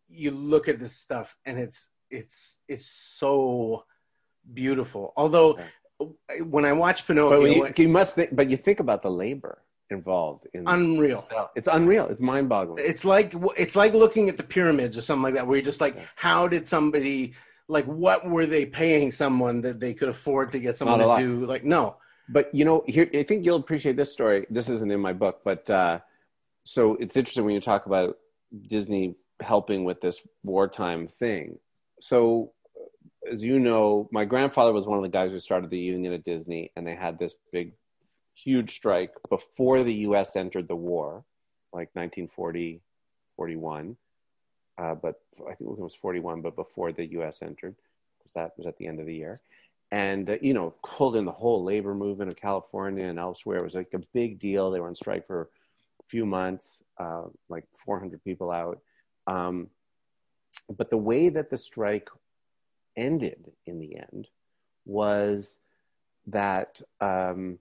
you look at this stuff and it's it's it's so beautiful although when I watch But Pinocchio when you, you must think, but you think about the labor involved in unreal It's unreal. It's mind-boggling. it's like it's like looking at the pyramids or something like that where you're just like Yeah. how did somebody like what were they paying someone that they could afford to get someone to lot. do like no but you know, here I think you'll appreciate this story. This isn't in my book, but uh, so it's interesting when you talk about Disney helping with this wartime thing. So, as you know, my grandfather was one of the guys who started the union at Disney, and they had this big, huge strike before the U.S. entered the war, like 1940, 41. Uh, but I think it was 41, but before the U.S. entered, because that was at the end of the year and uh, you know pulled in the whole labor movement of california and elsewhere it was like a big deal they were on strike for a few months uh, like 400 people out um, but the way that the strike ended in the end was that um,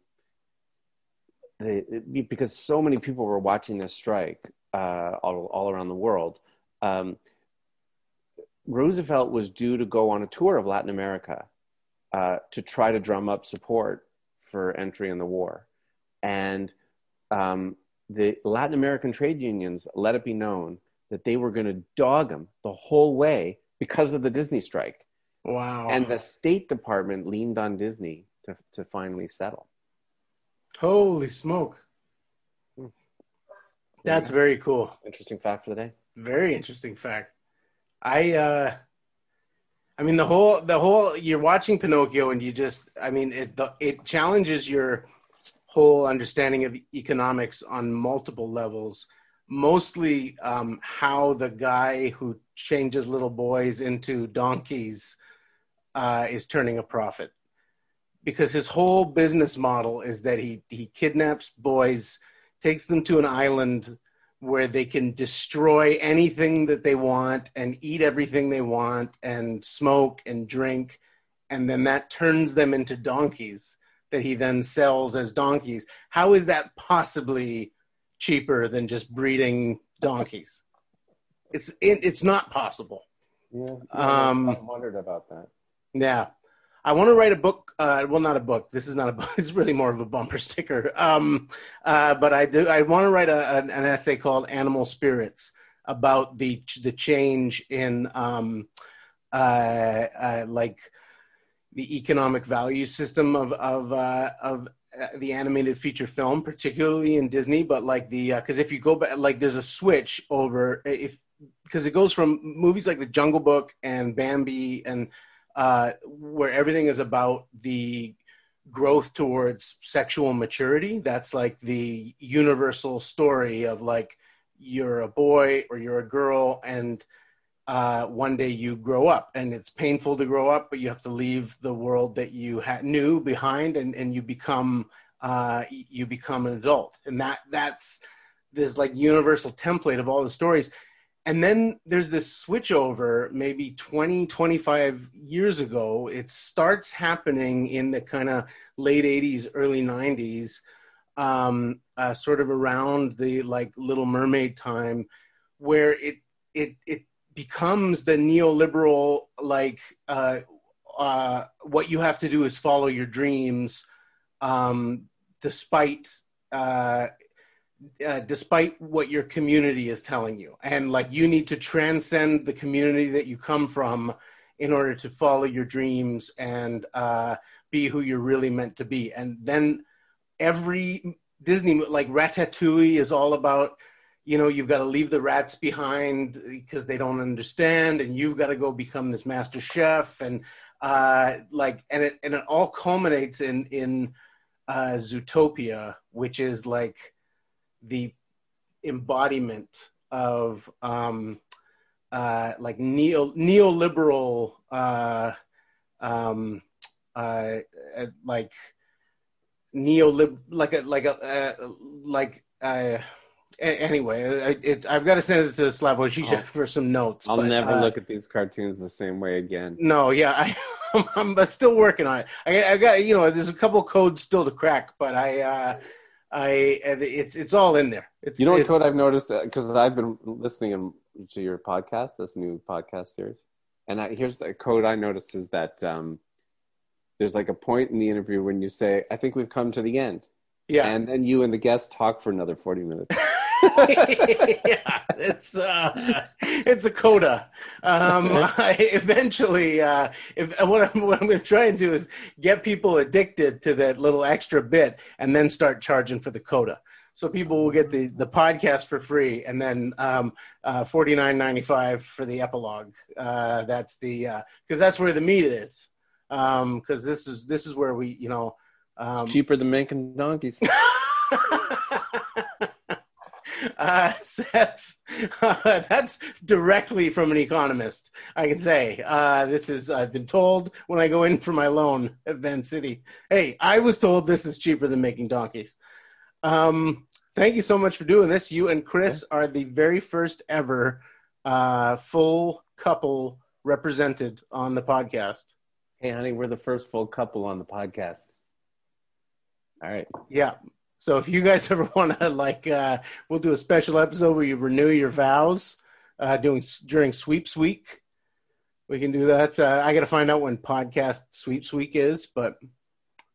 the, because so many people were watching this strike uh, all, all around the world um, roosevelt was due to go on a tour of latin america uh, to try to drum up support for entry in the war. And um, the Latin American trade unions let it be known that they were going to dog him the whole way because of the Disney strike. Wow. And the State Department leaned on Disney to, to finally settle. Holy smoke. That's very cool. Interesting fact for the day. Very interesting fact. I uh I mean, the whole the whole you're watching Pinocchio, and you just, I mean, it the, it challenges your whole understanding of economics on multiple levels. Mostly, um, how the guy who changes little boys into donkeys uh, is turning a profit, because his whole business model is that he he kidnaps boys, takes them to an island where they can destroy anything that they want and eat everything they want and smoke and drink. And then that turns them into donkeys that he then sells as donkeys. How is that possibly cheaper than just breeding donkeys? It's it, it's not possible. Yeah, um, i wondered about that. yeah I want to write a book. Uh, well, not a book. This is not a book. It's really more of a bumper sticker. Um, uh, but I do. I want to write a, an, an, essay called "Animal Spirits" about the the change in um, uh, uh like the economic value system of of uh, of uh, the animated feature film, particularly in Disney. But like the because if you go back, like there's a switch over if because it goes from movies like The Jungle Book and Bambi and uh, where everything is about the growth towards sexual maturity. That's like the universal story of like you're a boy or you're a girl and uh, one day you grow up and it's painful to grow up, but you have to leave the world that you had knew behind and, and you become uh, you become an adult. And that that's this like universal template of all the stories and then there's this switchover maybe 20 25 years ago. It starts happening in the kind of late 80s early 90s um, uh, sort of around the like little mermaid time where it it it becomes the neoliberal like uh, uh, what you have to do is follow your dreams um, despite uh, despite what your community is telling you. And like you need to transcend the community that you come from in order to follow your dreams and uh, be who you're really meant to be. And then every Disney, like Ratatouille, is all about you know you've got to leave the rats behind because they don't understand and you've got to go become this master chef and uh like and it and it all culminates in in uh zootopia which is like the embodiment of um, uh, like neo neoliberal uh, um, uh, uh like neolib like a like a uh, like uh, anyway, it, I've got to send it to Slavoj Žižek oh, for some notes. I'll but, never look at these cartoons the same way again. No, yeah, I, I'm, I'm still working on it. I, I, got you know, there's a couple codes still to crack, but I uh, I it's it's all in there. It's, you know what code I've noticed because uh, I've been listening to your podcast, this new podcast series, and I, here's the code I noticed is that um, there's like a point in the interview when you say, "I think we've come to the end," yeah, and then you and the guest talk for another forty minutes. yeah, it's uh, it's a coda. Um, I eventually, uh, if what I'm what I'm going to try and do is get people addicted to that little extra bit, and then start charging for the coda. So people will get the the podcast for free, and then um, uh, forty nine ninety five for the epilogue. Uh, that's the because that's where the meat is. Because um, this is this is where we you know. Um, it's cheaper than making donkeys. uh, Seth, uh, that's directly from an economist. I can say uh, this is. I've been told when I go in for my loan at Vancity. Hey, I was told this is cheaper than making donkeys. Um, thank you so much for doing this. You and Chris are the very first ever uh, full couple represented on the podcast. Hey, honey, we're the first full couple on the podcast. All right. Yeah. So if you guys ever want to, like, uh, we'll do a special episode where you renew your vows uh, doing during Sweeps Week. We can do that. Uh, I got to find out when podcast Sweeps Week is, but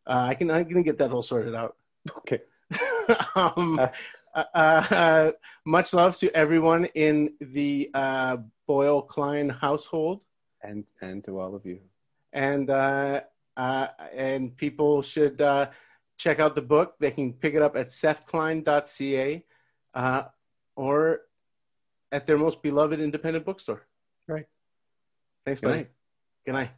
uh, I can I can get that all sorted out. Okay. um, uh, uh, much love to everyone in the uh, Boyle Klein household, and and to all of you. And uh, uh, and people should uh, check out the book. They can pick it up at sethklein.ca uh, or at their most beloved independent bookstore. Right. Thanks, Good buddy. Night. Good night.